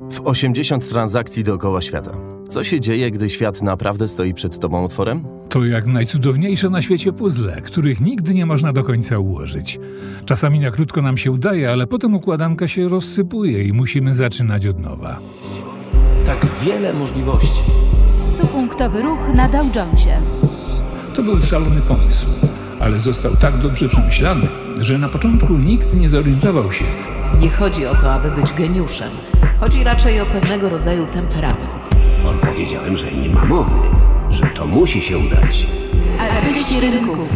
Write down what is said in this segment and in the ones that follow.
W 80 transakcji dookoła świata. Co się dzieje, gdy świat naprawdę stoi przed tobą otworem? To jak najcudowniejsze na świecie puzzle, których nigdy nie można do końca ułożyć. Czasami na krótko nam się udaje, ale potem układanka się rozsypuje i musimy zaczynać od nowa. Tak wiele możliwości. Stupunktowy ruch na Dow Jonesie. To był szalony pomysł, ale został tak dobrze przemyślany, że na początku nikt nie zorientował się, Nie chodzi o to, aby być geniuszem. Chodzi raczej o pewnego rodzaju temperament. Powiedziałem, że nie ma mowy, że to musi się udać. Artyści rynków.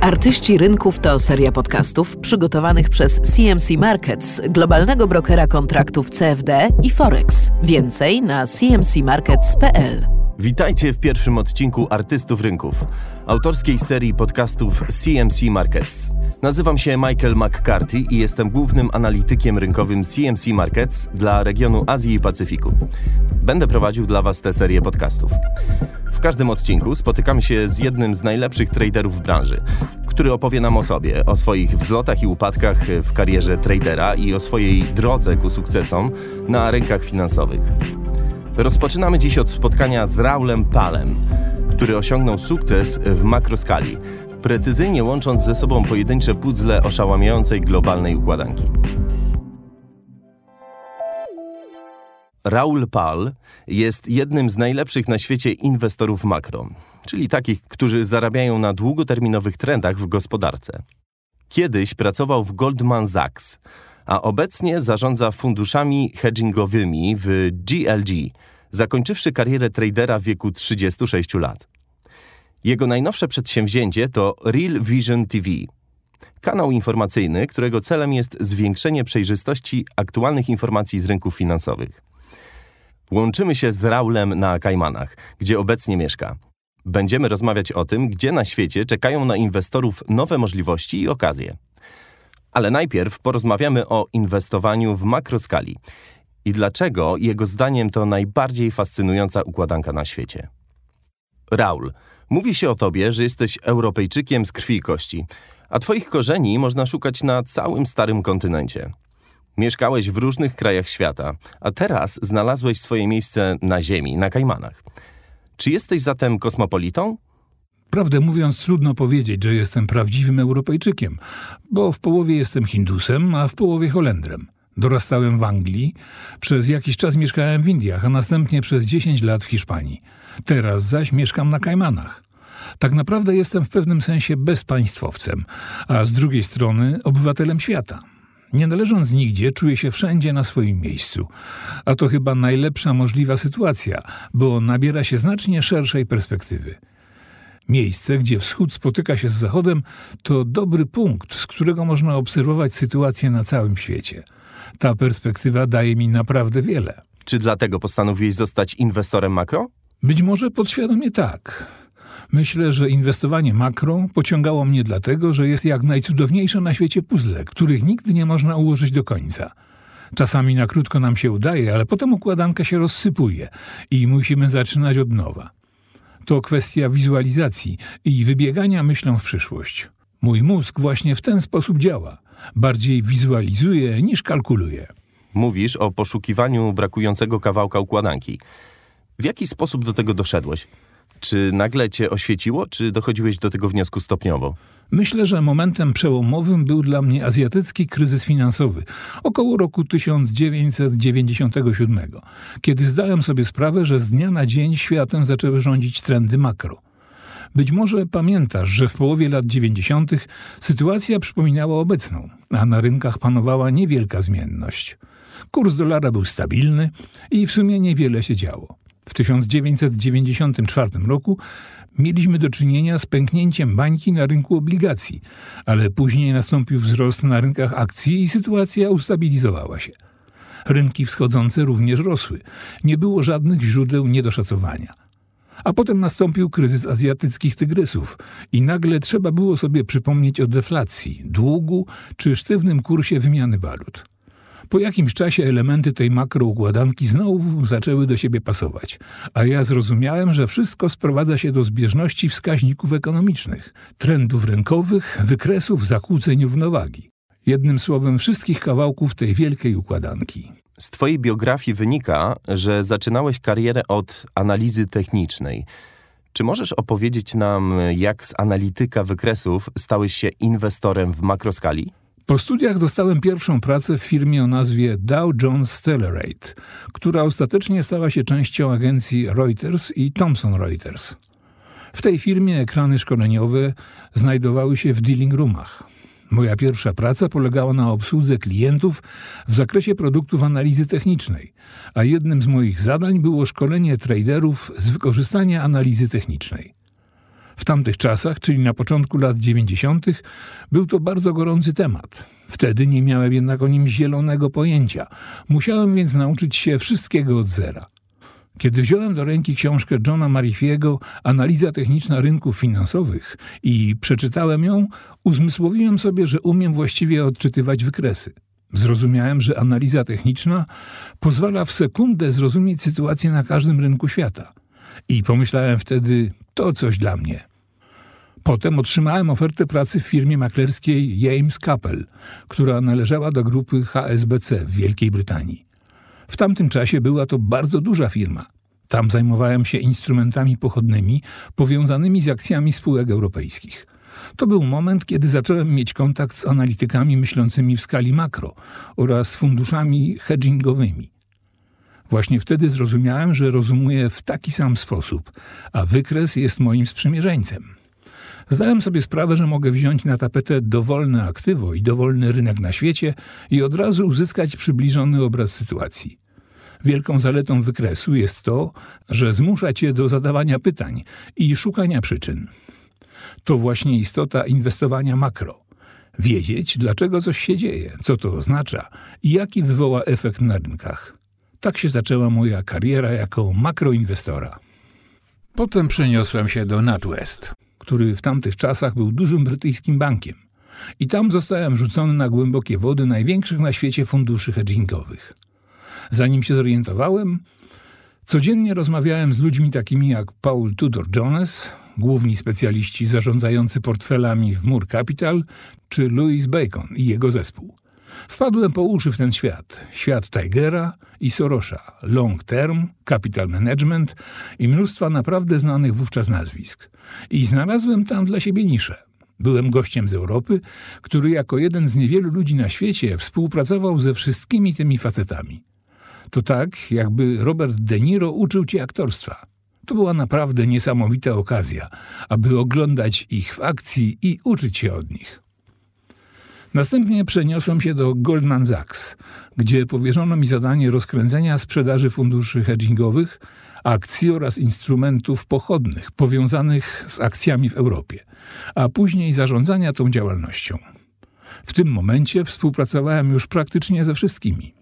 Artyści Rynków to seria podcastów przygotowanych przez CMC Markets, globalnego brokera kontraktów CFD i Forex. Więcej na cmcmarkets.pl. Witajcie w pierwszym odcinku Artystów Rynków, autorskiej serii podcastów CMC Markets. Nazywam się Michael McCarthy i jestem głównym analitykiem rynkowym CMC Markets dla regionu Azji i Pacyfiku. Będę prowadził dla Was tę serię podcastów. W każdym odcinku spotykamy się z jednym z najlepszych traderów branży, który opowie nam o sobie, o swoich wzlotach i upadkach w karierze tradera i o swojej drodze ku sukcesom na rynkach finansowych. Rozpoczynamy dziś od spotkania z Raulem Palem, który osiągnął sukces w makroskali, precyzyjnie łącząc ze sobą pojedyncze puzzle oszałamiającej globalnej układanki. Raul Pal jest jednym z najlepszych na świecie inwestorów makro, czyli takich, którzy zarabiają na długoterminowych trendach w gospodarce. Kiedyś pracował w Goldman Sachs, a obecnie zarządza funduszami hedgingowymi w GLG, zakończywszy karierę tradera w wieku 36 lat. Jego najnowsze przedsięwzięcie to Real Vision TV, kanał informacyjny, którego celem jest zwiększenie przejrzystości aktualnych informacji z rynków finansowych. Łączymy się z Raulem na Kajmanach, gdzie obecnie mieszka. Będziemy rozmawiać o tym, gdzie na świecie czekają na inwestorów nowe możliwości i okazje. Ale najpierw porozmawiamy o inwestowaniu w makroskali i dlaczego jego zdaniem to najbardziej fascynująca układanka na świecie. Raul, mówi się o tobie, że jesteś Europejczykiem z krwi i kości, a twoich korzeni można szukać na całym starym kontynencie. Mieszkałeś w różnych krajach świata, a teraz znalazłeś swoje miejsce na Ziemi, na Kajmanach. Czy jesteś zatem kosmopolitą? Prawdę mówiąc, trudno powiedzieć, że jestem prawdziwym Europejczykiem, bo w połowie jestem Hindusem, a w połowie Holendrem. Dorastałem w Anglii, przez jakiś czas mieszkałem w Indiach, a następnie przez 10 lat w Hiszpanii. Teraz zaś mieszkam na Kajmanach. Tak naprawdę jestem w pewnym sensie bezpaństwowcem, a z drugiej strony obywatelem świata. Nie należąc nigdzie, czuję się wszędzie na swoim miejscu. A to chyba najlepsza możliwa sytuacja, bo nabiera się znacznie szerszej perspektywy. Miejsce, gdzie wschód spotyka się z zachodem, to dobry punkt, z którego można obserwować sytuację na całym świecie. Ta perspektywa daje mi naprawdę wiele. Czy dlatego postanowiłeś zostać inwestorem makro? Być może podświadomie tak. Myślę, że inwestowanie makro pociągało mnie dlatego, że jest jak najcudowniejsze na świecie puzzle, których nigdy nie można ułożyć do końca. Czasami na krótko nam się udaje, ale potem układanka się rozsypuje i musimy zaczynać od nowa. To kwestia wizualizacji i wybiegania myślą w przyszłość. Mój mózg właśnie w ten sposób działa. Bardziej wizualizuje niż kalkuluje. Mówisz o poszukiwaniu brakującego kawałka układanki. W jaki sposób do tego doszedłeś? Czy nagle cię oświeciło, czy dochodziłeś do tego wniosku stopniowo? Myślę, że momentem przełomowym był dla mnie azjatycki kryzys finansowy około roku 1997, kiedy zdałem sobie sprawę, że z dnia na dzień światem zaczęły rządzić trendy makro. Być może pamiętasz, że w połowie lat 90. sytuacja przypominała obecną, a na rynkach panowała niewielka zmienność. Kurs dolara był stabilny i w sumie niewiele się działo. W 1994 roku mieliśmy do czynienia z pęknięciem bańki na rynku obligacji, ale później nastąpił wzrost na rynkach akcji i sytuacja ustabilizowała się. Rynki wschodzące również rosły. Nie było żadnych źródeł niedoszacowania. A potem nastąpił kryzys azjatyckich tygrysów i nagle trzeba było sobie przypomnieć o deflacji, długu czy sztywnym kursie wymiany walut. Po jakimś czasie elementy tej makroukładanki znowu zaczęły do siebie pasować, a ja zrozumiałem, że wszystko sprowadza się do zbieżności wskaźników ekonomicznych, trendów rynkowych, wykresów zakłóceń równowagi. Jednym słowem, wszystkich kawałków tej wielkiej układanki. Z Twojej biografii wynika, że zaczynałeś karierę od analizy technicznej. Czy możesz opowiedzieć nam, jak z analityka wykresów stałeś się inwestorem w makroskali? Po studiach dostałem pierwszą pracę w firmie o nazwie Dow Jones Stellarate, która ostatecznie stała się częścią agencji Reuters i Thomson Reuters. W tej firmie ekrany szkoleniowe znajdowały się w dealing roomach. Moja pierwsza praca polegała na obsłudze klientów w zakresie produktów analizy technicznej, a jednym z moich zadań było szkolenie traderów z wykorzystania analizy technicznej. W tamtych czasach, czyli na początku lat 90., był to bardzo gorący temat. Wtedy nie miałem jednak o nim zielonego pojęcia. Musiałem więc nauczyć się wszystkiego od zera. Kiedy wziąłem do ręki książkę Johna Marifiego Analiza techniczna rynków finansowych i przeczytałem ją, uzmysłowiłem sobie, że umiem właściwie odczytywać wykresy. Zrozumiałem, że analiza techniczna pozwala w sekundę zrozumieć sytuację na każdym rynku świata. I pomyślałem wtedy, to coś dla mnie. Potem otrzymałem ofertę pracy w firmie maklerskiej James Capel, która należała do grupy HSBC w Wielkiej Brytanii. W tamtym czasie była to bardzo duża firma. Tam zajmowałem się instrumentami pochodnymi powiązanymi z akcjami spółek europejskich. To był moment, kiedy zacząłem mieć kontakt z analitykami myślącymi w skali makro oraz funduszami hedgingowymi. Właśnie wtedy zrozumiałem, że rozumuję w taki sam sposób, a wykres jest moim sprzymierzeńcem. Zdałem sobie sprawę, że mogę wziąć na tapetę dowolne aktywo i dowolny rynek na świecie i od razu uzyskać przybliżony obraz sytuacji. Wielką zaletą wykresu jest to, że zmusza cię do zadawania pytań i szukania przyczyn. To właśnie istota inwestowania makro. Wiedzieć, dlaczego coś się dzieje, co to oznacza i jaki wywoła efekt na rynkach. Tak się zaczęła moja kariera jako makroinwestora. Potem przeniosłem się do NatWest, który w tamtych czasach był dużym brytyjskim bankiem. I tam zostałem rzucony na głębokie wody największych na świecie funduszy hedgingowych. Zanim się zorientowałem, codziennie rozmawiałem z ludźmi takimi jak Paul Tudor Jones, główni specjaliści zarządzający portfelami w Moore Capital, czy Louis Bacon i jego zespół. Wpadłem po uszy w ten świat. Świat Tigera i Sorosza, Long Term, Capital Management i mnóstwa naprawdę znanych wówczas nazwisk. I znalazłem tam dla siebie niszę. Byłem gościem z Europy, który jako jeden z niewielu ludzi na świecie współpracował ze wszystkimi tymi facetami. To tak, jakby Robert De Niro uczył cię aktorstwa. To była naprawdę niesamowita okazja, aby oglądać ich w akcji i uczyć się od nich. Następnie przeniosłem się do Goldman Sachs, gdzie powierzono mi zadanie rozkręcenia sprzedaży funduszy hedgingowych, akcji oraz instrumentów pochodnych powiązanych z akcjami w Europie, a później zarządzania tą działalnością. W tym momencie współpracowałem już praktycznie ze wszystkimi.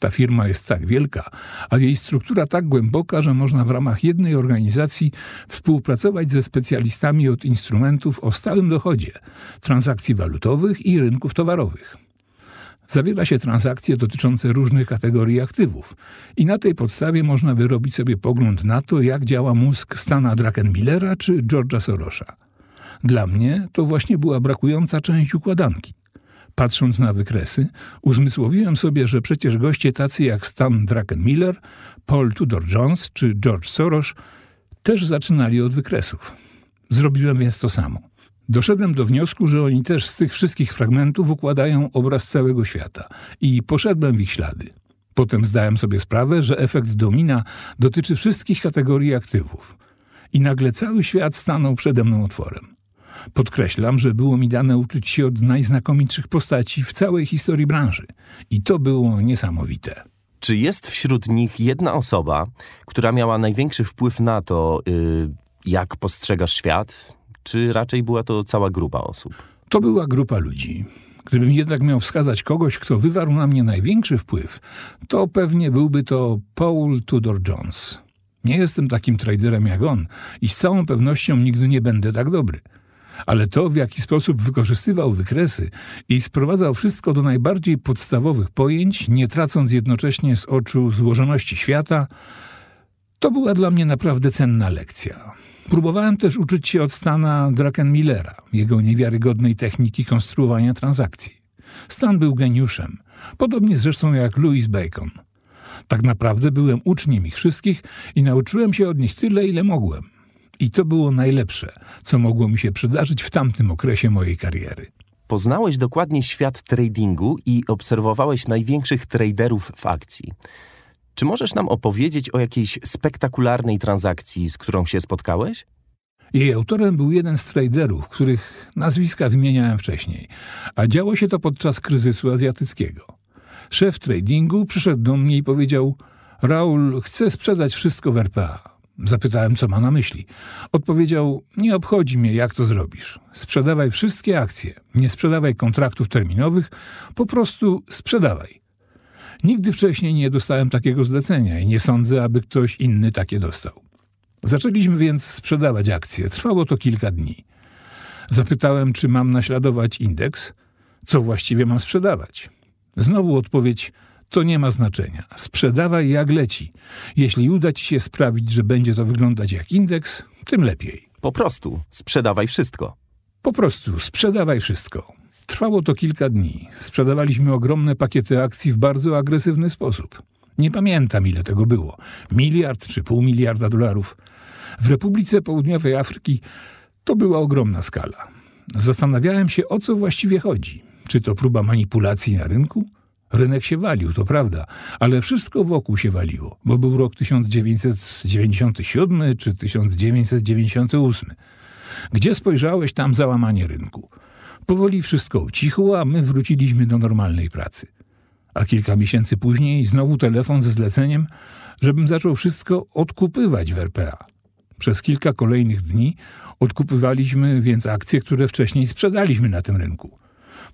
Ta firma jest tak wielka, a jej struktura tak głęboka, że można w ramach jednej organizacji współpracować ze specjalistami od instrumentów o stałym dochodzie, transakcji walutowych i rynków towarowych. Zawiera się transakcje dotyczące różnych kategorii aktywów i na tej podstawie można wyrobić sobie pogląd na to, jak działa mózg Stana Druckenmillera czy George'a Sorosza. Dla mnie to właśnie była brakująca część układanki. Patrząc na wykresy, uzmysłowiłem sobie, że przecież goście tacy jak Stan Druckenmiller, Paul Tudor Jones czy George Soros też zaczynali od wykresów. Zrobiłem więc to samo. Doszedłem do wniosku, że oni też z tych wszystkich fragmentów układają obraz całego świata i poszedłem w ich ślady. Potem zdałem sobie sprawę, że efekt domina dotyczy wszystkich kategorii aktywów. I nagle cały świat stanął przede mną otworem. Podkreślam, że było mi dane uczyć się od najznakomitszych postaci w całej historii branży. I to było niesamowite. Czy jest wśród nich jedna osoba, która miała największy wpływ na to, yy, jak postrzegasz świat? Czy raczej była to cała grupa osób? To była grupa ludzi. Gdybym jednak miał wskazać kogoś, kto wywarł na mnie największy wpływ, to pewnie byłby to Paul Tudor Jones. Nie jestem takim traderem jak on i z całą pewnością nigdy nie będę tak dobry ale to, w jaki sposób wykorzystywał wykresy i sprowadzał wszystko do najbardziej podstawowych pojęć, nie tracąc jednocześnie z oczu złożoności świata, to była dla mnie naprawdę cenna lekcja. Próbowałem też uczyć się od Stana Druckenmillera, jego niewiarygodnej techniki konstruowania transakcji. Stan był geniuszem, podobnie zresztą jak Louis Bacon. Tak naprawdę byłem uczniem ich wszystkich i nauczyłem się od nich tyle, ile mogłem. I to było najlepsze, co mogło mi się przydarzyć w tamtym okresie mojej kariery. Poznałeś dokładnie świat tradingu i obserwowałeś największych traderów w akcji. Czy możesz nam opowiedzieć o jakiejś spektakularnej transakcji, z którą się spotkałeś? Jej autorem był jeden z traderów, których nazwiska wymieniałem wcześniej, a działo się to podczas kryzysu azjatyckiego. Szef tradingu przyszedł do mnie i powiedział: Raul, chcę sprzedać wszystko w RPA. Zapytałem, co ma na myśli. Odpowiedział: Nie obchodzi mnie, jak to zrobisz. Sprzedawaj wszystkie akcje, nie sprzedawaj kontraktów terminowych, po prostu sprzedawaj. Nigdy wcześniej nie dostałem takiego zlecenia i nie sądzę, aby ktoś inny takie dostał. Zaczęliśmy więc sprzedawać akcje. Trwało to kilka dni. Zapytałem, czy mam naśladować indeks, co właściwie mam sprzedawać. Znowu odpowiedź: To nie ma znaczenia. Sprzedawaj jak leci. Jeśli uda ci się sprawić, że będzie to wyglądać jak indeks, tym lepiej. Po prostu sprzedawaj wszystko. Po prostu sprzedawaj wszystko. Trwało to kilka dni. Sprzedawaliśmy ogromne pakiety akcji w bardzo agresywny sposób. Nie pamiętam, ile tego było miliard czy pół miliarda dolarów. W Republice Południowej Afryki to była ogromna skala. Zastanawiałem się, o co właściwie chodzi. Czy to próba manipulacji na rynku? Rynek się walił, to prawda, ale wszystko wokół się waliło, bo był rok 1997 czy 1998. Gdzie spojrzałeś, tam załamanie rynku. Powoli wszystko ucichło, a my wróciliśmy do normalnej pracy. A kilka miesięcy później znowu telefon ze zleceniem, żebym zaczął wszystko odkupywać w RPA. Przez kilka kolejnych dni odkupywaliśmy więc akcje, które wcześniej sprzedaliśmy na tym rynku.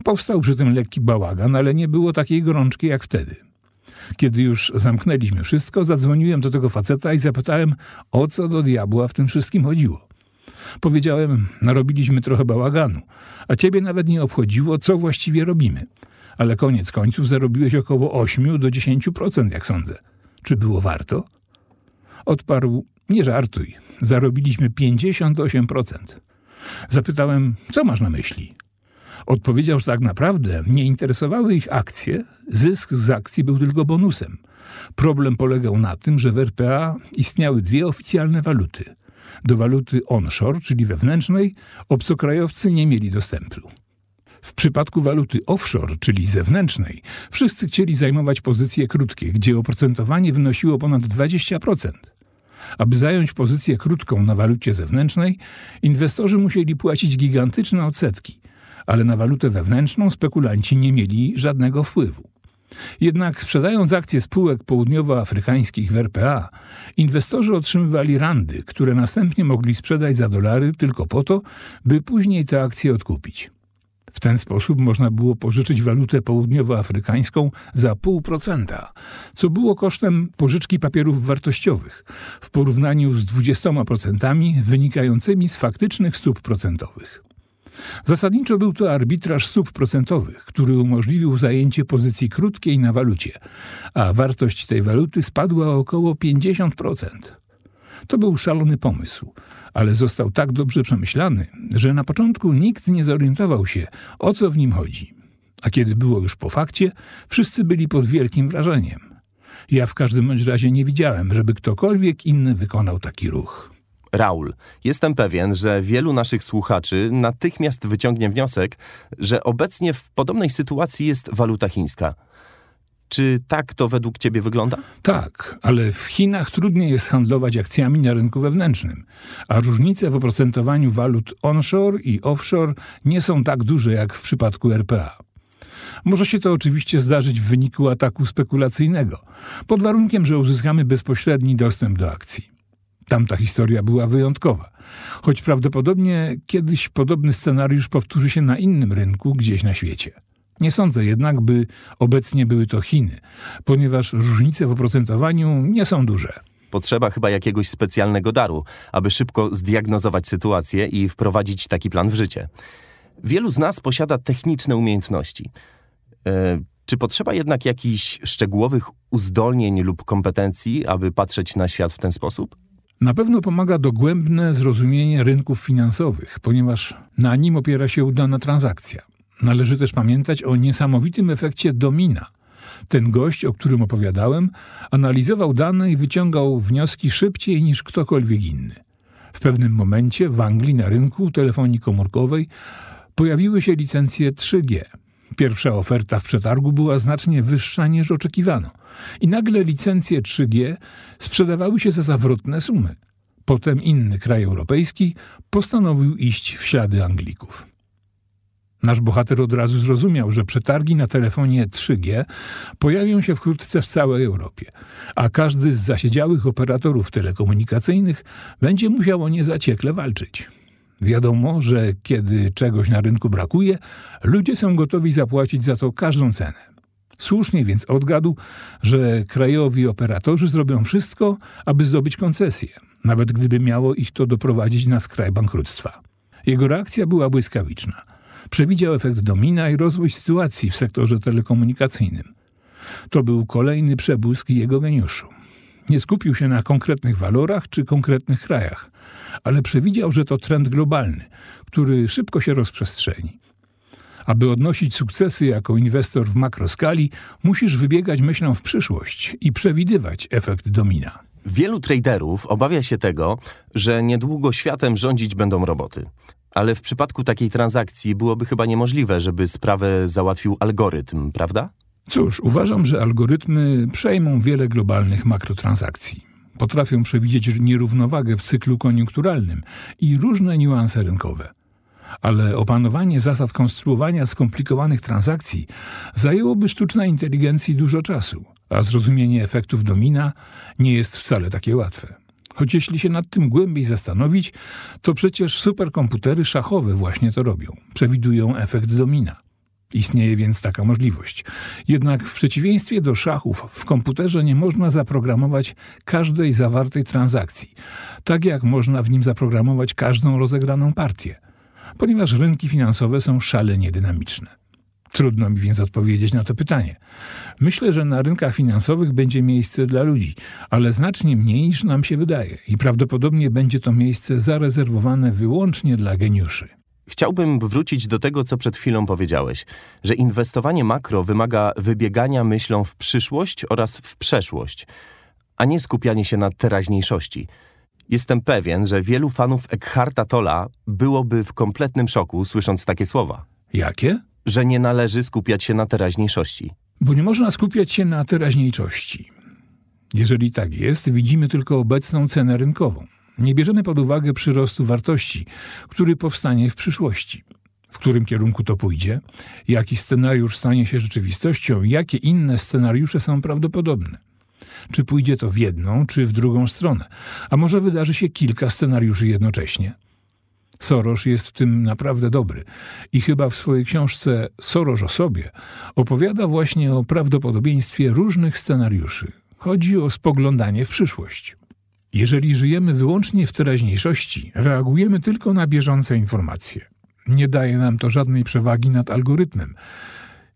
Powstał przy tym lekki bałagan, ale nie było takiej gorączki jak wtedy. Kiedy już zamknęliśmy wszystko, zadzwoniłem do tego faceta i zapytałem, o co do diabła w tym wszystkim chodziło. Powiedziałem, narobiliśmy trochę bałaganu, a ciebie nawet nie obchodziło, co właściwie robimy. Ale koniec końców zarobiłeś około 8 do 10%, jak sądzę. Czy było warto? Odparł, nie żartuj, zarobiliśmy 58%. Zapytałem, co masz na myśli? Odpowiedział, że tak naprawdę nie interesowały ich akcje, zysk z akcji był tylko bonusem. Problem polegał na tym, że w RPA istniały dwie oficjalne waluty. Do waluty onshore, czyli wewnętrznej, obcokrajowcy nie mieli dostępu. W przypadku waluty offshore, czyli zewnętrznej, wszyscy chcieli zajmować pozycje krótkie, gdzie oprocentowanie wynosiło ponad 20%. Aby zająć pozycję krótką na walucie zewnętrznej, inwestorzy musieli płacić gigantyczne odsetki, ale na walutę wewnętrzną spekulanci nie mieli żadnego wpływu. Jednak sprzedając akcje spółek południowoafrykańskich w RPA, inwestorzy otrzymywali randy, które następnie mogli sprzedać za dolary tylko po to, by później te akcje odkupić. W ten sposób można było pożyczyć walutę południowoafrykańską za 0,5%, co było kosztem pożyczki papierów wartościowych w porównaniu z 20% wynikającymi z faktycznych stóp procentowych. Zasadniczo był to arbitraż stóp procentowych, który umożliwił zajęcie pozycji krótkiej na walucie, a wartość tej waluty spadła o około 50%. To był szalony pomysł, ale został tak dobrze przemyślany, że na początku nikt nie zorientował się, o co w nim chodzi. A kiedy było już po fakcie, wszyscy byli pod wielkim wrażeniem. Ja w każdym razie nie widziałem, żeby ktokolwiek inny wykonał taki ruch. Raul, jestem pewien, że wielu naszych słuchaczy natychmiast wyciągnie wniosek, że obecnie w podobnej sytuacji jest waluta chińska. Czy tak to według Ciebie wygląda? Tak, ale w Chinach trudniej jest handlować akcjami na rynku wewnętrznym, a różnice w oprocentowaniu walut onshore i offshore nie są tak duże jak w przypadku RPA. Może się to oczywiście zdarzyć w wyniku ataku spekulacyjnego, pod warunkiem, że uzyskamy bezpośredni dostęp do akcji. Tamta historia była wyjątkowa, choć prawdopodobnie kiedyś podobny scenariusz powtórzy się na innym rynku gdzieś na świecie. Nie sądzę jednak, by obecnie były to Chiny, ponieważ różnice w oprocentowaniu nie są duże. Potrzeba chyba jakiegoś specjalnego daru, aby szybko zdiagnozować sytuację i wprowadzić taki plan w życie. Wielu z nas posiada techniczne umiejętności. E, czy potrzeba jednak jakichś szczegółowych uzdolnień lub kompetencji, aby patrzeć na świat w ten sposób? Na pewno pomaga dogłębne zrozumienie rynków finansowych, ponieważ na nim opiera się udana transakcja. Należy też pamiętać o niesamowitym efekcie domina. Ten gość, o którym opowiadałem, analizował dane i wyciągał wnioski szybciej niż ktokolwiek inny. W pewnym momencie w Anglii na rynku telefonii komórkowej pojawiły się licencje 3G. Pierwsza oferta w przetargu była znacznie wyższa niż oczekiwano i nagle licencje 3G sprzedawały się za zawrotne sumy. Potem inny kraj europejski postanowił iść w ślady Anglików. Nasz bohater od razu zrozumiał, że przetargi na telefonie 3G pojawią się wkrótce w całej Europie, a każdy z zasiedziałych operatorów telekomunikacyjnych będzie musiał o nie zaciekle walczyć. Wiadomo, że kiedy czegoś na rynku brakuje, ludzie są gotowi zapłacić za to każdą cenę. Słusznie więc odgadł, że krajowi operatorzy zrobią wszystko, aby zdobyć koncesję, nawet gdyby miało ich to doprowadzić na skraj bankructwa. Jego reakcja była błyskawiczna. Przewidział efekt domina i rozwój sytuacji w sektorze telekomunikacyjnym. To był kolejny przebłysk jego geniuszu. Nie skupił się na konkretnych walorach czy konkretnych krajach, ale przewidział, że to trend globalny, który szybko się rozprzestrzeni. Aby odnosić sukcesy jako inwestor w makroskali, musisz wybiegać myślą w przyszłość i przewidywać efekt domina. Wielu traderów obawia się tego, że niedługo światem rządzić będą roboty. Ale w przypadku takiej transakcji byłoby chyba niemożliwe, żeby sprawę załatwił algorytm, prawda? Cóż, uważam, że algorytmy przejmą wiele globalnych makrotransakcji. Potrafią przewidzieć nierównowagę w cyklu koniunkturalnym i różne niuanse rynkowe. Ale opanowanie zasad konstruowania skomplikowanych transakcji zajęłoby sztucznej inteligencji dużo czasu, a zrozumienie efektów domina nie jest wcale takie łatwe. Choć jeśli się nad tym głębiej zastanowić, to przecież superkomputery szachowe właśnie to robią. Przewidują efekt domina. Istnieje więc taka możliwość. Jednak w przeciwieństwie do szachów, w komputerze nie można zaprogramować każdej zawartej transakcji, tak jak można w nim zaprogramować każdą rozegraną partię, ponieważ rynki finansowe są szalenie dynamiczne. Trudno mi więc odpowiedzieć na to pytanie. Myślę, że na rynkach finansowych będzie miejsce dla ludzi, ale znacznie mniej niż nam się wydaje i prawdopodobnie będzie to miejsce zarezerwowane wyłącznie dla geniuszy. Chciałbym wrócić do tego, co przed chwilą powiedziałeś, że inwestowanie makro wymaga wybiegania myślą w przyszłość oraz w przeszłość, a nie skupianie się na teraźniejszości. Jestem pewien, że wielu fanów Eckharta Tolla byłoby w kompletnym szoku, słysząc takie słowa. Jakie? Że nie należy skupiać się na teraźniejszości. Bo nie można skupiać się na teraźniejszości. Jeżeli tak jest, widzimy tylko obecną cenę rynkową. Nie bierzemy pod uwagę przyrostu wartości, który powstanie w przyszłości. W którym kierunku to pójdzie, jaki scenariusz stanie się rzeczywistością, jakie inne scenariusze są prawdopodobne. Czy pójdzie to w jedną, czy w drugą stronę, a może wydarzy się kilka scenariuszy jednocześnie. Soros jest w tym naprawdę dobry i chyba w swojej książce Soros o sobie opowiada właśnie o prawdopodobieństwie różnych scenariuszy. Chodzi o spoglądanie w przyszłość. Jeżeli żyjemy wyłącznie w teraźniejszości, reagujemy tylko na bieżące informacje. Nie daje nam to żadnej przewagi nad algorytmem.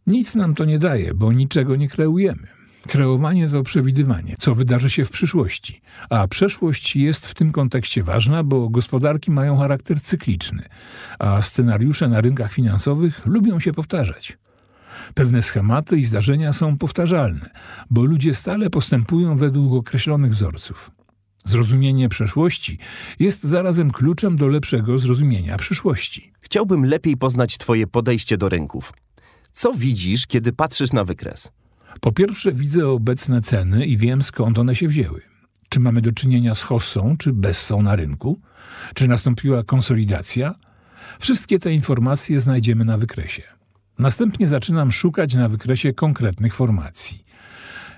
Nic nam to nie daje, bo niczego nie kreujemy. Kreowanie to przewidywanie, co wydarzy się w przyszłości, a przeszłość jest w tym kontekście ważna, bo gospodarki mają charakter cykliczny, a scenariusze na rynkach finansowych lubią się powtarzać. Pewne schematy i zdarzenia są powtarzalne, bo ludzie stale postępują według określonych wzorców. Zrozumienie przeszłości jest zarazem kluczem do lepszego zrozumienia przyszłości. Chciałbym lepiej poznać Twoje podejście do rynków. Co widzisz, kiedy patrzysz na wykres? Po pierwsze, widzę obecne ceny i wiem skąd one się wzięły. Czy mamy do czynienia z hossą czy bessą na rynku? Czy nastąpiła konsolidacja? Wszystkie te informacje znajdziemy na wykresie. Następnie zaczynam szukać na wykresie konkretnych formacji.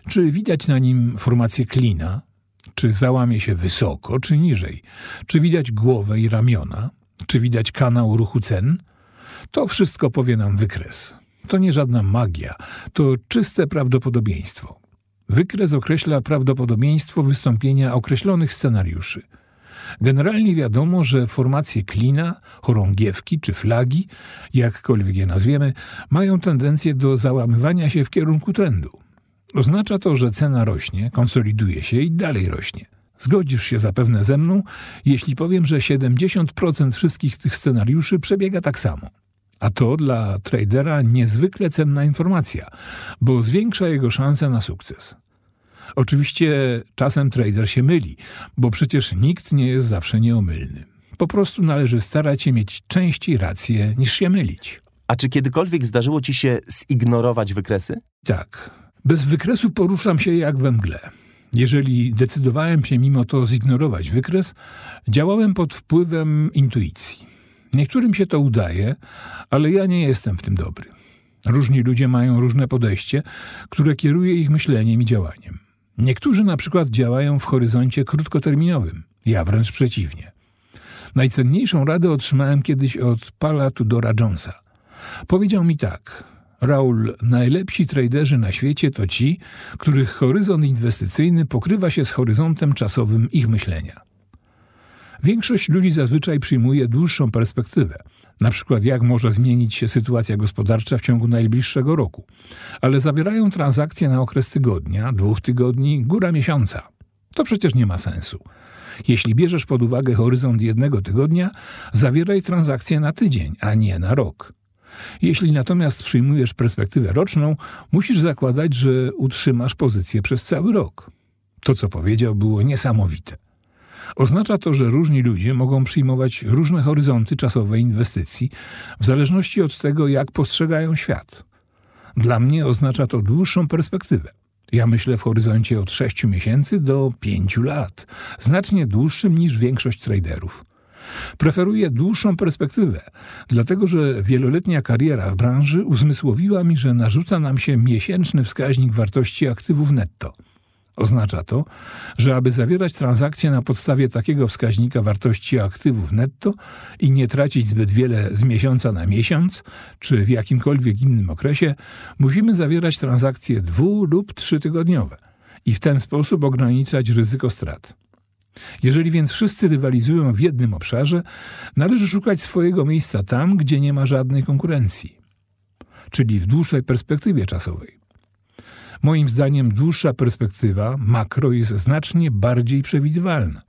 Czy widać na nim formację klina? Czy załamie się wysoko, czy niżej? Czy widać głowę i ramiona? Czy widać kanał ruchu cen? To wszystko powie nam wykres. To nie żadna magia, to czyste prawdopodobieństwo. Wykres określa prawdopodobieństwo wystąpienia określonych scenariuszy. Generalnie wiadomo, że formacje klina, chorągiewki czy flagi, jakkolwiek je nazwiemy, mają tendencję do załamywania się w kierunku trendu. Oznacza to, że cena rośnie, konsoliduje się i dalej rośnie. Zgodzisz się zapewne ze mną, jeśli powiem, że 70% wszystkich tych scenariuszy przebiega tak samo. A to dla tradera niezwykle cenna informacja, bo zwiększa jego szanse na sukces. Oczywiście czasem trader się myli, bo przecież nikt nie jest zawsze nieomylny. Po prostu należy starać się mieć częściej rację niż się mylić. A czy kiedykolwiek zdarzyło ci się zignorować wykresy? Tak. Bez wykresu poruszam się jak we mgle. Jeżeli decydowałem się mimo to zignorować wykres, działałem pod wpływem intuicji. Niektórym się to udaje, ale ja nie jestem w tym dobry. Różni ludzie mają różne podejście, które kieruje ich myśleniem i działaniem. Niektórzy na przykład działają w horyzoncie krótkoterminowym, ja wręcz przeciwnie. Najcenniejszą radę otrzymałem kiedyś od Pala Tudora Jonesa. Powiedział mi tak: Raul, najlepsi traderzy na świecie to ci, których horyzont inwestycyjny pokrywa się z horyzontem czasowym ich myślenia. Większość ludzi zazwyczaj przyjmuje dłuższą perspektywę, na przykład jak może zmienić się sytuacja gospodarcza w ciągu najbliższego roku, ale zawierają transakcje na okres tygodnia, dwóch tygodni, góra miesiąca. To przecież nie ma sensu. Jeśli bierzesz pod uwagę horyzont jednego tygodnia, zawieraj transakcje na tydzień, a nie na rok. Jeśli natomiast przyjmujesz perspektywę roczną, musisz zakładać, że utrzymasz pozycję przez cały rok. To, co powiedział, było niesamowite. Oznacza to, że różni ludzie mogą przyjmować różne horyzonty czasowe inwestycji w zależności od tego, jak postrzegają świat. Dla mnie oznacza to dłuższą perspektywę. Ja myślę w horyzoncie od 6 miesięcy do 5 lat, znacznie dłuższym niż większość traderów. Preferuję dłuższą perspektywę, dlatego że wieloletnia kariera w branży uzmysłowiła mi, że narzuca nam się miesięczny wskaźnik wartości aktywów netto – Oznacza to, że aby zawierać transakcje na podstawie takiego wskaźnika wartości aktywów netto i nie tracić zbyt wiele z miesiąca na miesiąc, czy w jakimkolwiek innym okresie, musimy zawierać transakcje dwu- lub trzytygodniowe i w ten sposób ograniczać ryzyko strat. Jeżeli więc wszyscy rywalizują w jednym obszarze, należy szukać swojego miejsca tam, gdzie nie ma żadnej konkurencji, czyli w dłuższej perspektywie czasowej. Moim zdaniem dłuższa perspektywa makro jest znacznie bardziej przewidywalna.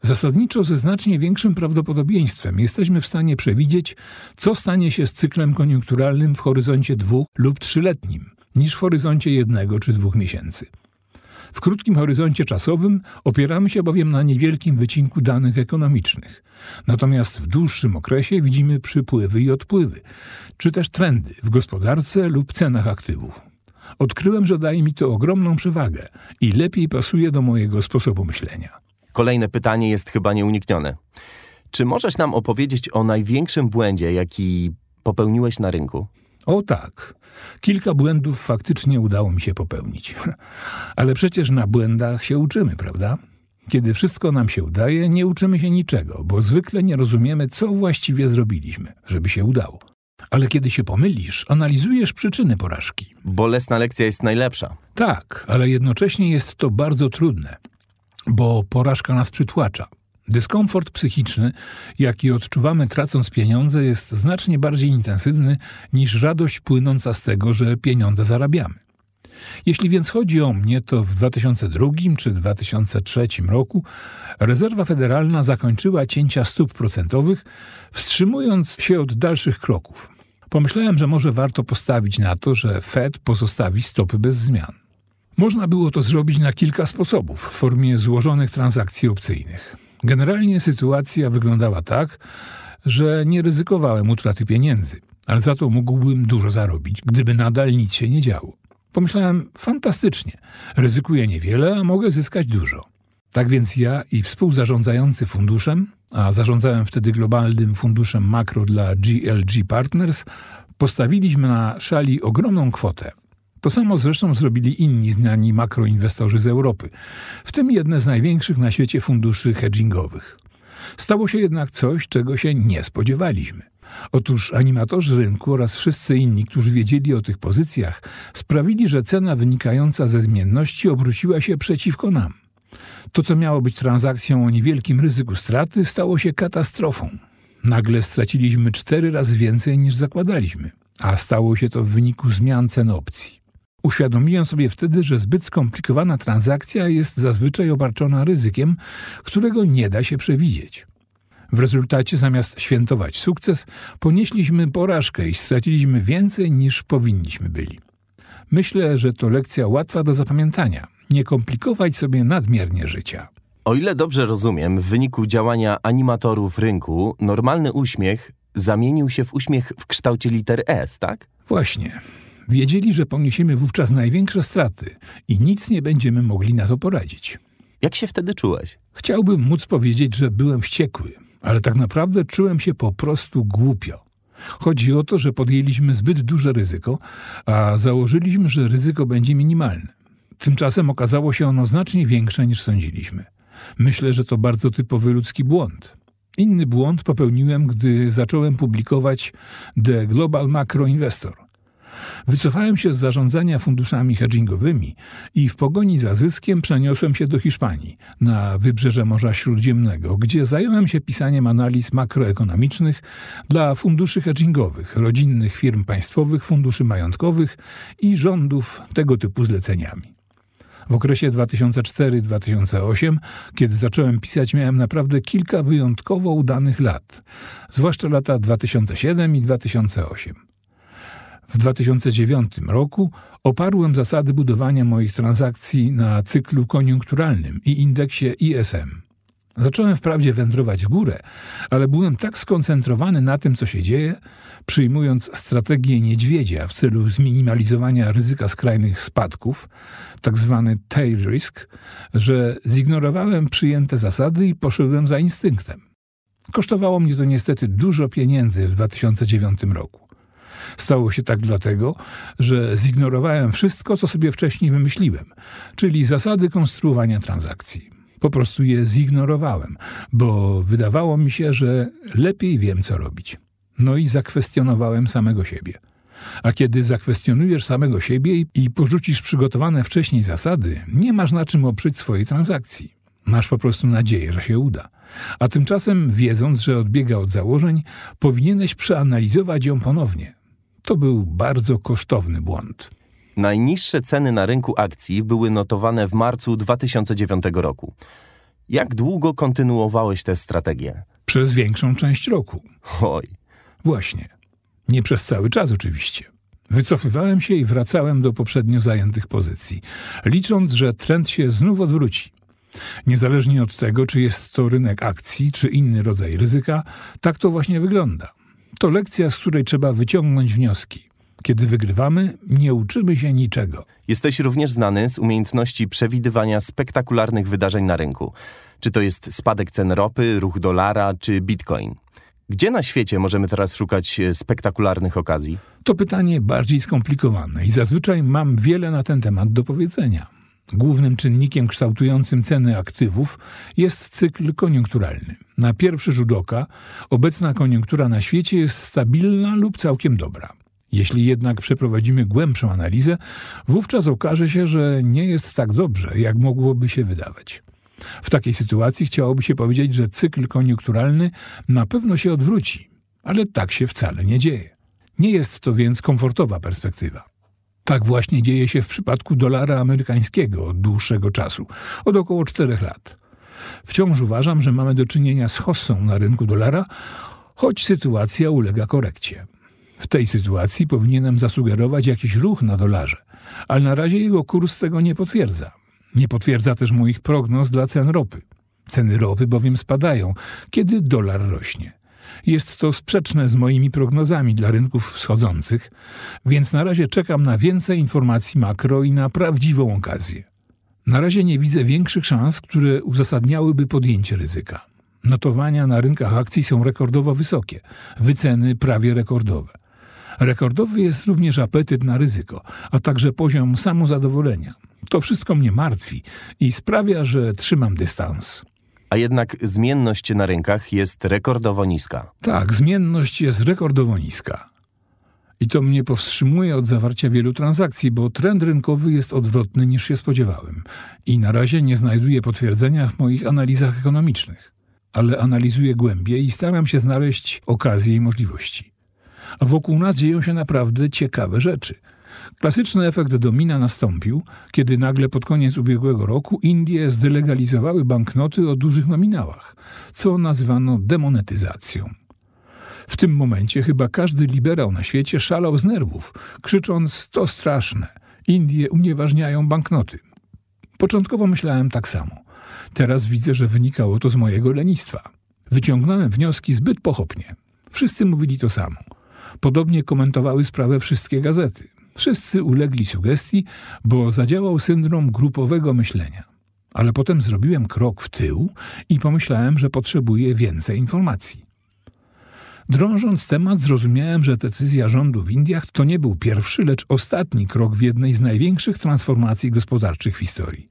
Zasadniczo ze znacznie większym prawdopodobieństwem jesteśmy w stanie przewidzieć, co stanie się z cyklem koniunkturalnym w horyzoncie dwu lub trzyletnim, niż w horyzoncie jednego czy dwóch miesięcy. W krótkim horyzoncie czasowym opieramy się bowiem na niewielkim wycinku danych ekonomicznych. Natomiast w dłuższym okresie widzimy przypływy i odpływy, czy też trendy w gospodarce lub cenach aktywów. Odkryłem, że daje mi to ogromną przewagę i lepiej pasuje do mojego sposobu myślenia. Kolejne pytanie jest chyba nieuniknione. Czy możesz nam opowiedzieć o największym błędzie, jaki popełniłeś na rynku? O tak. Kilka błędów faktycznie udało mi się popełnić. Ale przecież na błędach się uczymy, prawda? Kiedy wszystko nam się udaje, nie uczymy się niczego, bo zwykle nie rozumiemy, co właściwie zrobiliśmy, żeby się udało. Ale kiedy się pomylisz, analizujesz przyczyny porażki. Bolesna lekcja jest najlepsza. Tak, ale jednocześnie jest to bardzo trudne, bo porażka nas przytłacza. Dyskomfort psychiczny, jaki odczuwamy tracąc pieniądze, jest znacznie bardziej intensywny niż radość płynąca z tego, że pieniądze zarabiamy. Jeśli więc chodzi o mnie, to w 2002 czy 2003 roku rezerwa federalna zakończyła cięcia stóp procentowych, wstrzymując się od dalszych kroków. Pomyślałem, że może warto postawić na to, że Fed pozostawi stopy bez zmian. Można było to zrobić na kilka sposobów w formie złożonych transakcji opcyjnych. Generalnie sytuacja wyglądała tak, że nie ryzykowałem utraty pieniędzy, ale za to mógłbym dużo zarobić, gdyby nadal nic się nie działo. Pomyślałem, fantastycznie, ryzykuję niewiele, a mogę zyskać dużo. Tak więc ja i współzarządzający funduszem, a zarządzałem wtedy globalnym funduszem makro dla GLG Partners, postawiliśmy na szali ogromną kwotę. To samo zresztą zrobili inni znani makroinwestorzy z Europy, w tym jedne z największych na świecie funduszy hedgingowych. Stało się jednak coś, czego się nie spodziewaliśmy. Otóż animatorzy rynku oraz wszyscy inni, którzy wiedzieli o tych pozycjach, sprawili, że cena wynikająca ze zmienności obróciła się przeciwko nam. To, co miało być transakcją o niewielkim ryzyku straty, stało się katastrofą. Nagle straciliśmy cztery razy więcej niż zakładaliśmy, a stało się to w wyniku zmian cen opcji. Uświadomiłem sobie wtedy, że zbyt skomplikowana transakcja jest zazwyczaj obarczona ryzykiem, którego nie da się przewidzieć. W rezultacie zamiast świętować sukces, ponieśliśmy porażkę i straciliśmy więcej niż powinniśmy byli. Myślę, że to lekcja łatwa do zapamiętania. Nie komplikować sobie nadmiernie życia. O ile dobrze rozumiem, w wyniku działania animatorów rynku, normalny uśmiech zamienił się w uśmiech w kształcie liter S, tak? Właśnie. Wiedzieli, że poniesiemy wówczas największe straty i nic nie będziemy mogli na to poradzić. Jak się wtedy czułeś? Chciałbym móc powiedzieć, że byłem wściekły, ale tak naprawdę czułem się po prostu głupio. Chodzi o to, że podjęliśmy zbyt duże ryzyko, a założyliśmy, że ryzyko będzie minimalne. Tymczasem okazało się ono znacznie większe niż sądziliśmy. Myślę, że to bardzo typowy ludzki błąd. Inny błąd popełniłem, gdy zacząłem publikować The Global Macro Investor. Wycofałem się z zarządzania funduszami hedgingowymi i w pogoni za zyskiem przeniosłem się do Hiszpanii, na wybrzeże Morza Śródziemnego, gdzie zająłem się pisaniem analiz makroekonomicznych dla funduszy hedgingowych, rodzinnych firm państwowych, funduszy majątkowych i rządów tego typu zleceniami. W okresie 2004-2008, kiedy zacząłem pisać, miałem naprawdę kilka wyjątkowo udanych lat, zwłaszcza lata 2007 i 2008. W 2009 roku oparłem zasady budowania moich transakcji na cyklu koniunkturalnym i indeksie ISM. Zacząłem wprawdzie wędrować w górę, ale byłem tak skoncentrowany na tym, co się dzieje, przyjmując strategię niedźwiedzia w celu zminimalizowania ryzyka skrajnych spadków. Tak tail risk, że zignorowałem przyjęte zasady i poszedłem za instynktem. Kosztowało mnie to niestety dużo pieniędzy w 2009 roku. Stało się tak dlatego, że zignorowałem wszystko, co sobie wcześniej wymyśliłem, czyli zasady konstruowania transakcji. Po prostu je zignorowałem, bo wydawało mi się, że lepiej wiem, co robić. No i zakwestionowałem samego siebie. A kiedy zakwestionujesz samego siebie i porzucisz przygotowane wcześniej zasady, nie masz na czym oprzeć swojej transakcji. Masz po prostu nadzieję, że się uda. A tymczasem, wiedząc, że odbiega od założeń, powinieneś przeanalizować ją ponownie. To był bardzo kosztowny błąd. Najniższe ceny na rynku akcji były notowane w marcu 2009 roku. Jak długo kontynuowałeś tę strategię? Przez większą część roku. Oj. Właśnie. Nie przez cały czas oczywiście. Wycofywałem się i wracałem do poprzednio zajętych pozycji, licząc, że trend się znów odwróci. Niezależnie od tego, czy jest to rynek akcji, czy inny rodzaj ryzyka, tak to właśnie wygląda. To lekcja, z której trzeba wyciągnąć wnioski. Kiedy wygrywamy, nie uczymy się niczego. Jesteś również znany z umiejętności przewidywania spektakularnych wydarzeń na rynku. Czy to jest spadek cen ropy, ruch dolara czy bitcoin? Gdzie na świecie możemy teraz szukać e, spektakularnych okazji? To pytanie bardziej skomplikowane i zazwyczaj mam wiele na ten temat do powiedzenia. Głównym czynnikiem kształtującym ceny aktywów jest cykl koniunkturalny. Na pierwszy rzut oka obecna koniunktura na świecie jest stabilna lub całkiem dobra. Jeśli jednak przeprowadzimy głębszą analizę, wówczas okaże się, że nie jest tak dobrze, jak mogłoby się wydawać. W takiej sytuacji chciałoby się powiedzieć, że cykl koniunkturalny na pewno się odwróci, ale tak się wcale nie dzieje. Nie jest to więc komfortowa perspektywa. Tak właśnie dzieje się w przypadku dolara amerykańskiego od dłuższego czasu, od około czterech lat. Wciąż uważam, że mamy do czynienia z hossą na rynku dolara, choć sytuacja ulega korekcie. W tej sytuacji powinienem zasugerować jakiś ruch na dolarze, ale na razie jego kurs tego nie potwierdza. Nie potwierdza też moich prognoz dla cen ropy. Ceny ropy bowiem spadają, kiedy dolar rośnie. Jest to sprzeczne z moimi prognozami dla rynków wschodzących, więc na razie czekam na więcej informacji makro i na prawdziwą okazję. Na razie nie widzę większych szans, które uzasadniałyby podjęcie ryzyka. Notowania na rynkach akcji są rekordowo wysokie, wyceny prawie rekordowe. Rekordowy jest również apetyt na ryzyko, a także poziom samozadowolenia. To wszystko mnie martwi i sprawia, że trzymam dystans. A jednak zmienność na rynkach jest rekordowo niska. Tak, zmienność jest rekordowo niska. I to mnie powstrzymuje od zawarcia wielu transakcji, bo trend rynkowy jest odwrotny niż się spodziewałem. I na razie nie znajduję potwierdzenia w moich analizach ekonomicznych. Ale analizuję głębiej i staram się znaleźć okazje i możliwości. A wokół nas dzieją się naprawdę ciekawe rzeczy. Klasyczny efekt domina nastąpił, kiedy nagle pod koniec ubiegłego roku Indie zdelegalizowały banknoty o dużych nominałach, co nazywano demonetyzacją. W tym momencie chyba każdy liberał na świecie szalał z nerwów, krzycząc: To straszne, Indie unieważniają banknoty. Początkowo myślałem tak samo. Teraz widzę, że wynikało to z mojego lenistwa. Wyciągnąłem wnioski zbyt pochopnie. Wszyscy mówili to samo. Podobnie komentowały sprawę wszystkie gazety. Wszyscy ulegli sugestii, bo zadziałał syndrom grupowego myślenia. Ale potem zrobiłem krok w tył i pomyślałem, że potrzebuję więcej informacji. Drążąc temat, zrozumiałem, że decyzja rządu w Indiach to nie był pierwszy, lecz ostatni krok w jednej z największych transformacji gospodarczych w historii.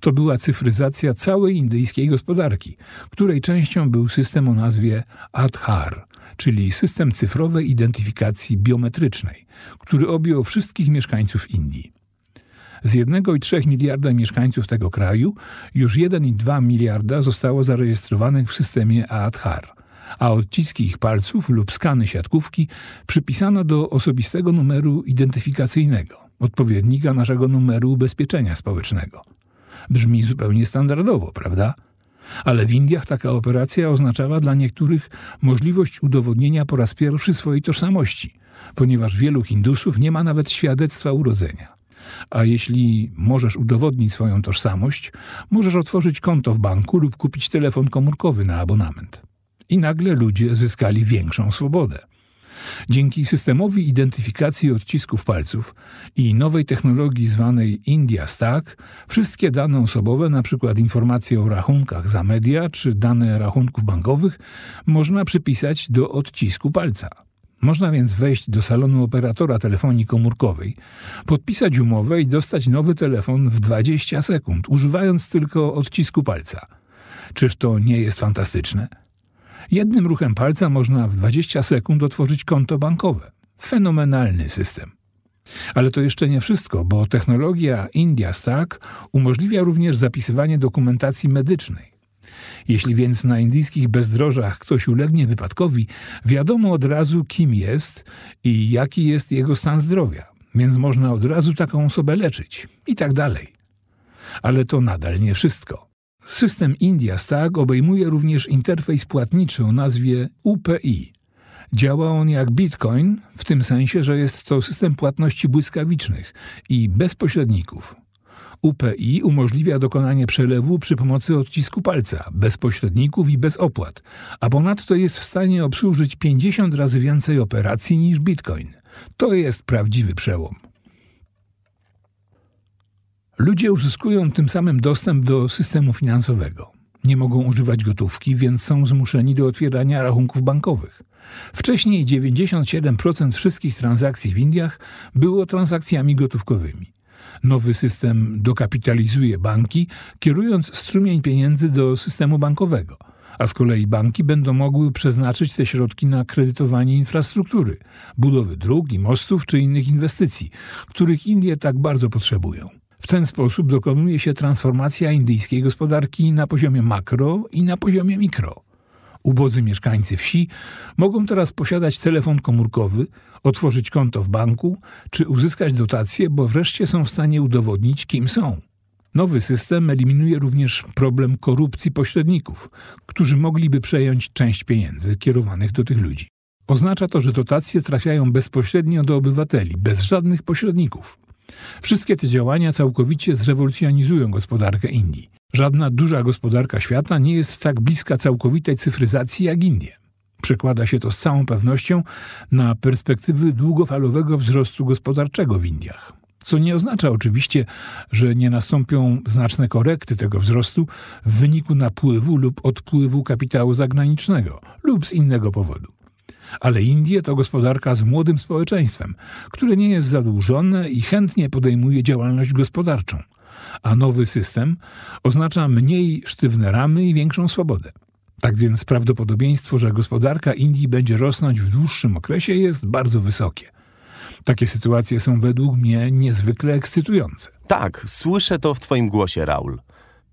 To była cyfryzacja całej indyjskiej gospodarki, której częścią był system o nazwie Aadhaar, czyli system cyfrowej identyfikacji biometrycznej, który objął wszystkich mieszkańców Indii. Z 1,3 miliarda mieszkańców tego kraju już 1,2 miliarda zostało zarejestrowanych w systemie Aadhaar, a odciski ich palców lub skany siatkówki przypisano do osobistego numeru identyfikacyjnego, odpowiednika naszego numeru ubezpieczenia społecznego. Brzmi zupełnie standardowo, prawda? Ale w Indiach taka operacja oznaczała dla niektórych możliwość udowodnienia po raz pierwszy swojej tożsamości, ponieważ wielu Hindusów nie ma nawet świadectwa urodzenia. A jeśli możesz udowodnić swoją tożsamość, możesz otworzyć konto w banku lub kupić telefon komórkowy na abonament. I nagle ludzie zyskali większą swobodę. Dzięki systemowi identyfikacji odcisków palców i nowej technologii zwanej India Stack, wszystkie dane osobowe, np. informacje o rachunkach za media czy dane rachunków bankowych, można przypisać do odcisku palca. Można więc wejść do salonu operatora telefonii komórkowej, podpisać umowę i dostać nowy telefon w 20 sekund, używając tylko odcisku palca. Czyż to nie jest fantastyczne? Jednym ruchem palca można w 20 sekund otworzyć konto bankowe. Fenomenalny system. Ale to jeszcze nie wszystko, bo technologia India Stack umożliwia również zapisywanie dokumentacji medycznej. Jeśli więc na indyjskich bezdrożach ktoś ulegnie wypadkowi, wiadomo od razu, kim jest i jaki jest jego stan zdrowia, więc można od razu taką osobę leczyć i tak dalej. Ale to nadal nie wszystko. System India Stack obejmuje również interfejs płatniczy o nazwie UPI. Działa on jak Bitcoin, w tym sensie, że jest to system płatności błyskawicznych i bez pośredników. UPI umożliwia dokonanie przelewu przy pomocy odcisku palca, bez pośredników i bez opłat, a ponadto jest w stanie obsłużyć 50 razy więcej operacji niż Bitcoin. To jest prawdziwy przełom. Ludzie uzyskują tym samym dostęp do systemu finansowego. Nie mogą używać gotówki, więc są zmuszeni do otwierania rachunków bankowych. Wcześniej 97% wszystkich transakcji w Indiach było transakcjami gotówkowymi. Nowy system dokapitalizuje banki, kierując strumień pieniędzy do systemu bankowego, a z kolei banki będą mogły przeznaczyć te środki na kredytowanie infrastruktury, budowy dróg i mostów czy innych inwestycji, których Indie tak bardzo potrzebują. W ten sposób dokonuje się transformacja indyjskiej gospodarki na poziomie makro i na poziomie mikro. Ubodzy mieszkańcy wsi mogą teraz posiadać telefon komórkowy, otworzyć konto w banku czy uzyskać dotacje, bo wreszcie są w stanie udowodnić, kim są. Nowy system eliminuje również problem korupcji pośredników, którzy mogliby przejąć część pieniędzy kierowanych do tych ludzi. Oznacza to, że dotacje trafiają bezpośrednio do obywateli, bez żadnych pośredników. Wszystkie te działania całkowicie zrewolucjonizują gospodarkę Indii. Żadna duża gospodarka świata nie jest tak bliska całkowitej cyfryzacji jak Indie. Przekłada się to z całą pewnością na perspektywy długofalowego wzrostu gospodarczego w Indiach. Co nie oznacza oczywiście, że nie nastąpią znaczne korekty tego wzrostu w wyniku napływu lub odpływu kapitału zagranicznego lub z innego powodu. Ale Indie to gospodarka z młodym społeczeństwem, które nie jest zadłużone i chętnie podejmuje działalność gospodarczą. A nowy system oznacza mniej sztywne ramy i większą swobodę. Tak więc prawdopodobieństwo, że gospodarka Indii będzie rosnąć w dłuższym okresie jest bardzo wysokie. Takie sytuacje są według mnie niezwykle ekscytujące. Tak, słyszę to w Twoim głosie, Raul.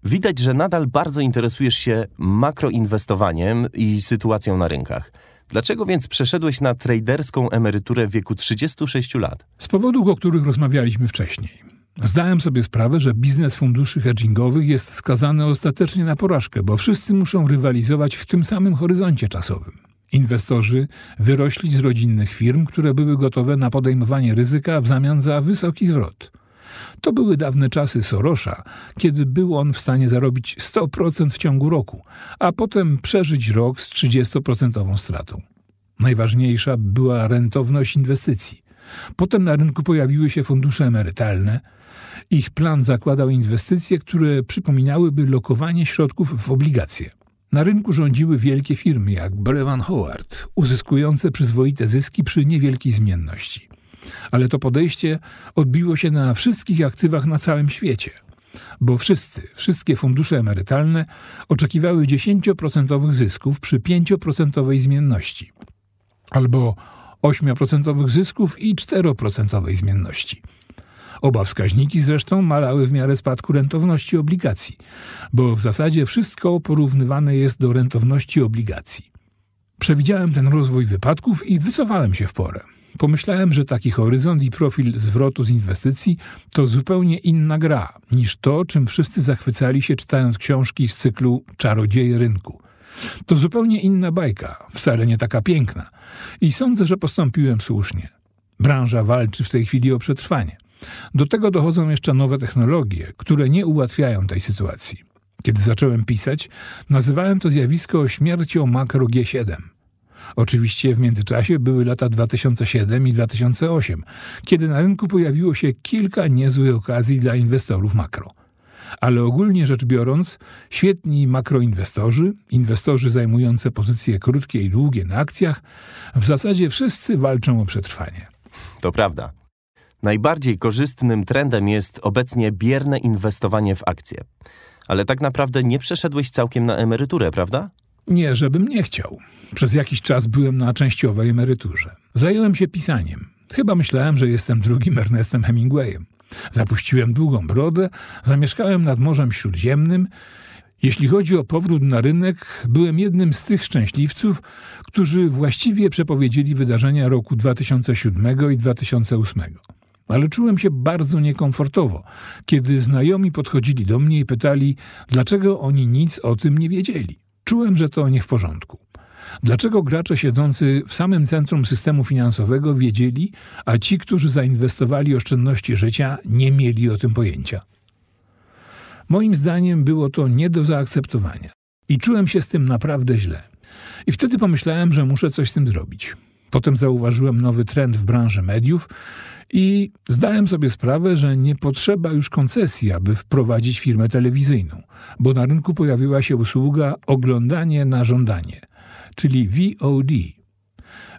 Widać, że nadal bardzo interesujesz się makroinwestowaniem i sytuacją na rynkach. Dlaczego więc przeszedłeś na traderską emeryturę w wieku 36 lat? Z powodów, o których rozmawialiśmy wcześniej. Zdałem sobie sprawę, że biznes funduszy hedgingowych jest skazany ostatecznie na porażkę, bo wszyscy muszą rywalizować w tym samym horyzoncie czasowym. Inwestorzy wyrośli z rodzinnych firm, które były gotowe na podejmowanie ryzyka w zamian za wysoki zwrot. To były dawne czasy Sorosza, kiedy był on w stanie zarobić 100% w ciągu roku, a potem przeżyć rok z 30% stratą. Najważniejsza była rentowność inwestycji. Potem na rynku pojawiły się fundusze emerytalne. Ich plan zakładał inwestycje, które przypominałyby lokowanie środków w obligacje. Na rynku rządziły wielkie firmy jak Brevan Howard, uzyskujące przyzwoite zyski przy niewielkiej zmienności. Ale to podejście odbiło się na wszystkich aktywach na całym świecie, bo wszyscy, wszystkie fundusze emerytalne oczekiwały 10% zysków przy 5% zmienności, albo 8% zysków i 4% zmienności. Oba wskaźniki zresztą malały w miarę spadku rentowności obligacji, bo w zasadzie wszystko porównywane jest do rentowności obligacji. Przewidziałem ten rozwój wypadków i wycofałem się w porę. Pomyślałem, że taki horyzont i profil zwrotu z inwestycji to zupełnie inna gra niż to, czym wszyscy zachwycali się czytając książki z cyklu Czarodzieje rynku. To zupełnie inna bajka, wcale nie taka piękna. I sądzę, że postąpiłem słusznie. Branża walczy w tej chwili o przetrwanie. Do tego dochodzą jeszcze nowe technologie, które nie ułatwiają tej sytuacji. Kiedy zacząłem pisać, nazywałem to zjawisko śmiercią makro G7. Oczywiście w międzyczasie były lata 2007 i 2008, kiedy na rynku pojawiło się kilka niezłych okazji dla inwestorów makro. Ale ogólnie rzecz biorąc, świetni makroinwestorzy, inwestorzy zajmujące pozycje krótkie i długie na akcjach, w zasadzie wszyscy walczą o przetrwanie. To prawda. Najbardziej korzystnym trendem jest obecnie bierne inwestowanie w akcje. Ale tak naprawdę nie przeszedłeś całkiem na emeryturę, prawda? Nie, żebym nie chciał. Przez jakiś czas byłem na częściowej emeryturze. Zająłem się pisaniem. Chyba myślałem, że jestem drugim Ernestem Hemingwayem. Zapuściłem długą brodę, zamieszkałem nad Morzem Śródziemnym. Jeśli chodzi o powrót na rynek, byłem jednym z tych szczęśliwców, którzy właściwie przepowiedzieli wydarzenia roku 2007 i 2008 ale czułem się bardzo niekomfortowo, kiedy znajomi podchodzili do mnie i pytali, dlaczego oni nic o tym nie wiedzieli. Czułem, że to nie w porządku. Dlaczego gracze siedzący w samym centrum systemu finansowego wiedzieli, a ci, którzy zainwestowali oszczędności życia, nie mieli o tym pojęcia? Moim zdaniem było to nie do zaakceptowania i czułem się z tym naprawdę źle. I wtedy pomyślałem, że muszę coś z tym zrobić. Potem zauważyłem nowy trend w branży mediów i zdałem sobie sprawę, że nie potrzeba już koncesji, aby wprowadzić firmę telewizyjną, bo na rynku pojawiła się usługa oglądanie na żądanie, czyli VOD.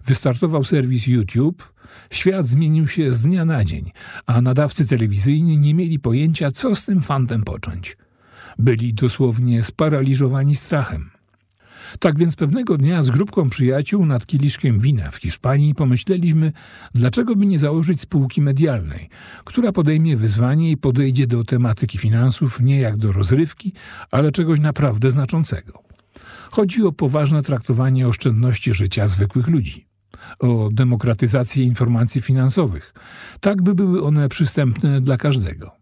Wystartował serwis YouTube, świat zmienił się z dnia na dzień, a nadawcy telewizyjni nie mieli pojęcia, co z tym fantem począć. Byli dosłownie sparaliżowani strachem. Tak więc pewnego dnia z grupką przyjaciół nad kieliszkiem wina w Hiszpanii pomyśleliśmy, dlaczego by nie założyć spółki medialnej, która podejmie wyzwanie i podejdzie do tematyki finansów nie jak do rozrywki, ale czegoś naprawdę znaczącego. Chodzi o poważne traktowanie oszczędności życia zwykłych ludzi, o demokratyzację informacji finansowych, tak by były one przystępne dla każdego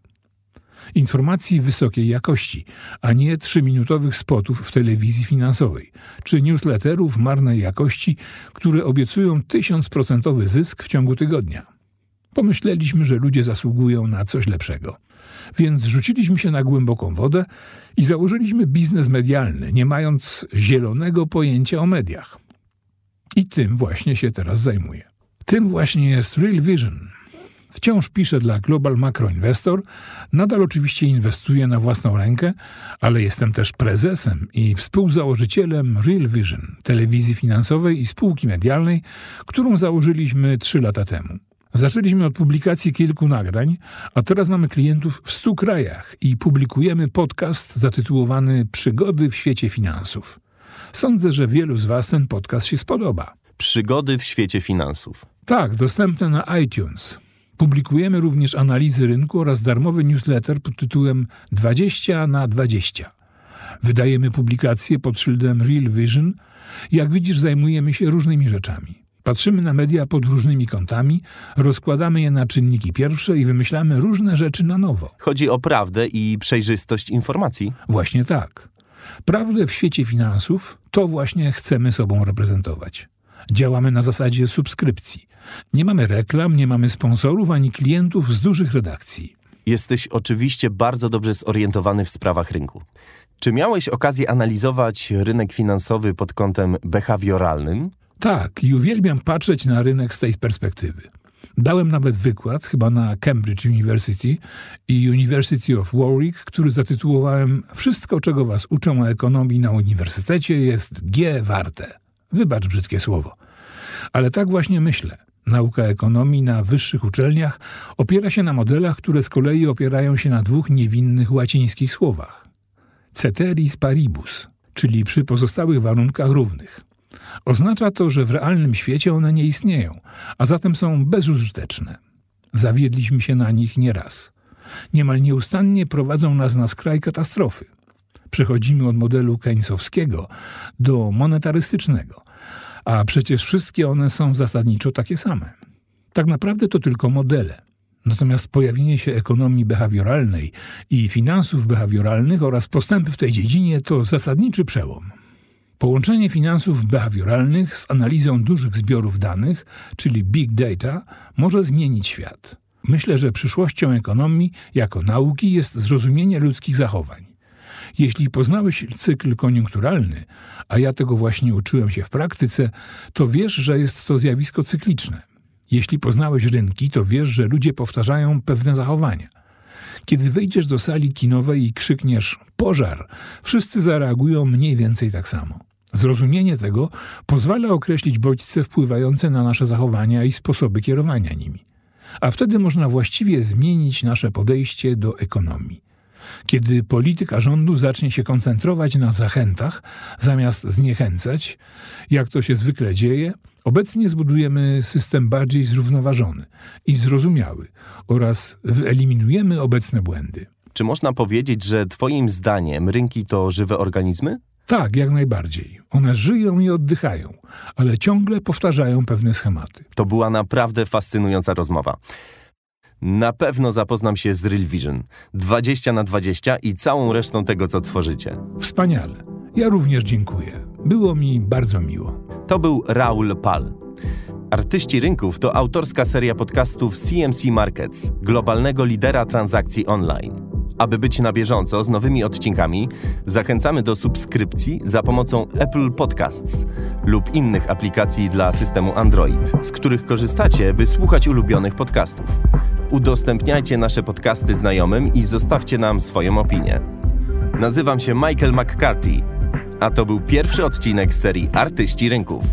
informacji wysokiej jakości, a nie trzyminutowych spotów w telewizji finansowej, czy newsletterów marnej jakości, które obiecują tysiącprocentowy zysk w ciągu tygodnia. Pomyśleliśmy, że ludzie zasługują na coś lepszego. Więc rzuciliśmy się na głęboką wodę i założyliśmy biznes medialny, nie mając zielonego pojęcia o mediach. I tym właśnie się teraz zajmuję. Tym właśnie jest Real Vision, Wciąż piszę dla Global Macro Investor, nadal oczywiście inwestuję na własną rękę, ale jestem też prezesem i współzałożycielem Real Vision, telewizji finansowej i spółki medialnej, którą założyliśmy trzy lata temu. Zaczęliśmy od publikacji kilku nagrań, a teraz mamy klientów w stu krajach i publikujemy podcast zatytułowany Przygody w świecie finansów. Sądzę, że wielu z Was ten podcast się spodoba. Przygody w świecie finansów. Tak, dostępne na iTunes. Publikujemy również analizy rynku oraz darmowy newsletter pod tytułem 20 na 20. Wydajemy publikacje pod szyldem Real Vision. Jak widzisz, zajmujemy się różnymi rzeczami. Patrzymy na media pod różnymi kątami, rozkładamy je na czynniki pierwsze i wymyślamy różne rzeczy na nowo. Chodzi o prawdę i przejrzystość informacji. Właśnie tak. Prawdę w świecie finansów to właśnie chcemy sobą reprezentować. Działamy na zasadzie subskrypcji. Nie mamy reklam, nie mamy sponsorów ani klientów z dużych redakcji. Jesteś oczywiście bardzo dobrze zorientowany w sprawach rynku. Czy miałeś okazję analizować rynek finansowy pod kątem behawioralnym? Tak, i uwielbiam patrzeć na rynek z tej perspektywy. Dałem nawet wykład, chyba na Cambridge University i University of Warwick, który zatytułowałem Wszystko, czego was uczą o ekonomii na uniwersytecie, jest G warte. Wybacz brzydkie słowo. Ale tak właśnie myślę. Nauka ekonomii na wyższych uczelniach opiera się na modelach, które z kolei opierają się na dwóch niewinnych łacińskich słowach. Ceteris paribus, czyli przy pozostałych warunkach równych. Oznacza to, że w realnym świecie one nie istnieją, a zatem są bezużyteczne. Zawiedliśmy się na nich nieraz. Niemal nieustannie prowadzą nas na skraj katastrofy. Przechodzimy od modelu keynesowskiego do monetarystycznego, a przecież wszystkie one są zasadniczo takie same. Tak naprawdę to tylko modele. Natomiast pojawienie się ekonomii behawioralnej i finansów behawioralnych oraz postępy w tej dziedzinie to zasadniczy przełom. Połączenie finansów behawioralnych z analizą dużych zbiorów danych, czyli big data, może zmienić świat. Myślę, że przyszłością ekonomii jako nauki jest zrozumienie ludzkich zachowań. Jeśli poznałeś cykl koniunkturalny, a ja tego właśnie uczyłem się w praktyce, to wiesz, że jest to zjawisko cykliczne. Jeśli poznałeś rynki, to wiesz, że ludzie powtarzają pewne zachowania. Kiedy wyjdziesz do sali kinowej i krzykniesz pożar, wszyscy zareagują mniej więcej tak samo. Zrozumienie tego pozwala określić bodźce wpływające na nasze zachowania i sposoby kierowania nimi. A wtedy można właściwie zmienić nasze podejście do ekonomii. Kiedy polityka rządu zacznie się koncentrować na zachętach zamiast zniechęcać, jak to się zwykle dzieje, obecnie zbudujemy system bardziej zrównoważony i zrozumiały oraz wyeliminujemy obecne błędy. Czy można powiedzieć, że Twoim zdaniem rynki to żywe organizmy? Tak, jak najbardziej. One żyją i oddychają, ale ciągle powtarzają pewne schematy. To była naprawdę fascynująca rozmowa. Na pewno zapoznam się z Real Vision 20 na 20 i całą resztą tego, co tworzycie. Wspaniale. Ja również dziękuję. Było mi bardzo miło. To był Raul Pal. Artyści Rynków to autorska seria podcastów CMC Markets, globalnego lidera transakcji online. Aby być na bieżąco z nowymi odcinkami, zachęcamy do subskrypcji za pomocą Apple Podcasts lub innych aplikacji dla systemu Android, z których korzystacie, by słuchać ulubionych podcastów. Udostępniajcie nasze podcasty znajomym i zostawcie nam swoją opinię. Nazywam się Michael McCarthy, a to był pierwszy odcinek serii Artyści Rynków.